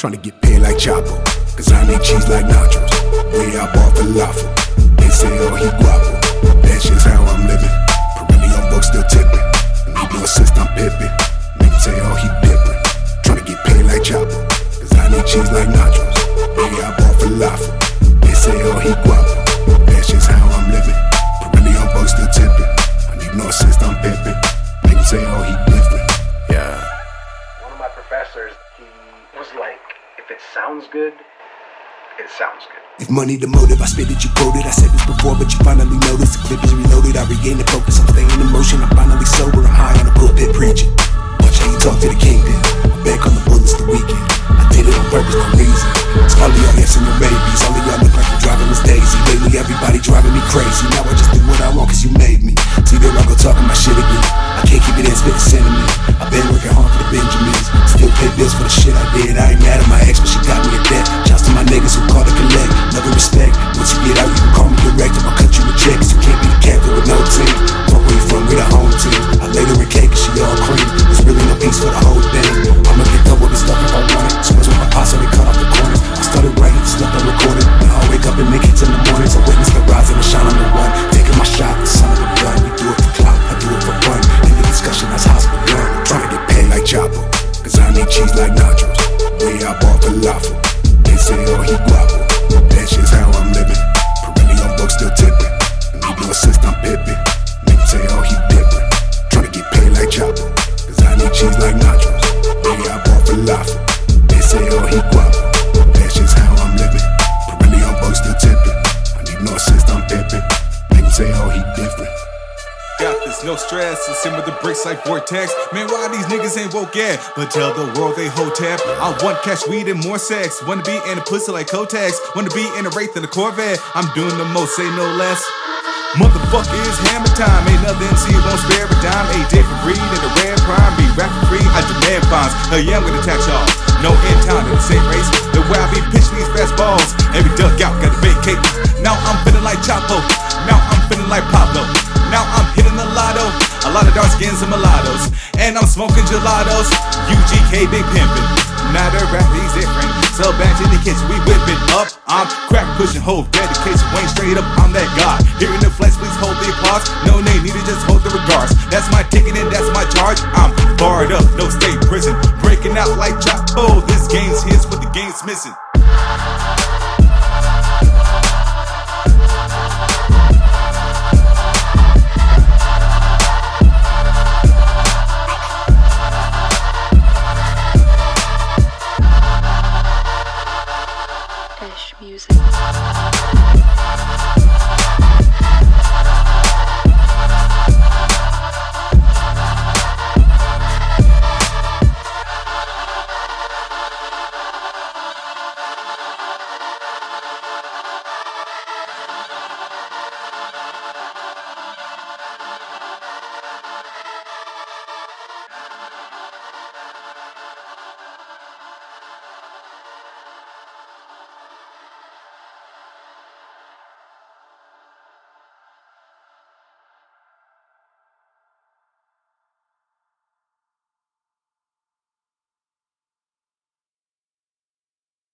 Trying to get paid like Chapo, cause I need cheese like nachos. Way I bought falafel, they say, oh, he guapo. That's just how I'm living. On book still tipping. Need no assist, I'm pippin'. Niggas say, oh, he different. Trying to get paid like Chapo, cause I need cheese like nachos. Way I bought falafel, good, it sounds good. If money the motive, I spit it, you quoted. I said this before, but you finally noticed. The clip is reloaded, I regain the focus. I'm staying in motion, I'm finally sober. I'm high on the pulpit preaching. Watch how you talk to the kingpin. I back on the bullets the weekend. I did it on purpose, no reason. It's all of y'all answering your babies. All of y'all look like you're driving Miss Daisy. Lately, everybody driving me crazy. Now I just do what I want, cause you made me. See, there I go talking my shit again. I can't keep it in, spitting sentiment. I've been working hard for the Benjamins. Still pay bills for the shit I did. I ain't mad at her in cake, she all cream. There's really no peace for the whole thing. I'ma get double the stuff if I want Got no stress, and sim with the bricks like Vortex. Man, why these niggas ain't woke yet? But tell the world they hotep. I want cash, weed, and more sex. Wanna be in a pussy like Kotex. Wanna be in a Wraith than a Corvette. I'm doing the most, say no less. Motherfucker, hammer time. Ain't nothing MC won't spare a dime. A different breed in the rare prime. Be rap free, I demand fines. Hell yeah, I'm gonna tax y'all. No end time in the same race. The way I be pitching these fast balls. Every duck out, gotta vacate. Now I'm feeling like Chapo. Now I'm feeling like Pablo. A lot of dark skins and mulattoes. And I'm smoking gelatos. UGK big pimpin'. Matter a rap, he's different. So back in the kitchen, we whipping up. I'm crack pushing, whole dedication. Wayne straight up, I'm that guy. Here in the flesh, please hold the applause. No name, need to just hold the regards. That's my ticket and that's my charge. I'm barred up, no state prison. Breaking out like Chapo. This game's his, what the game's missing. Esch music.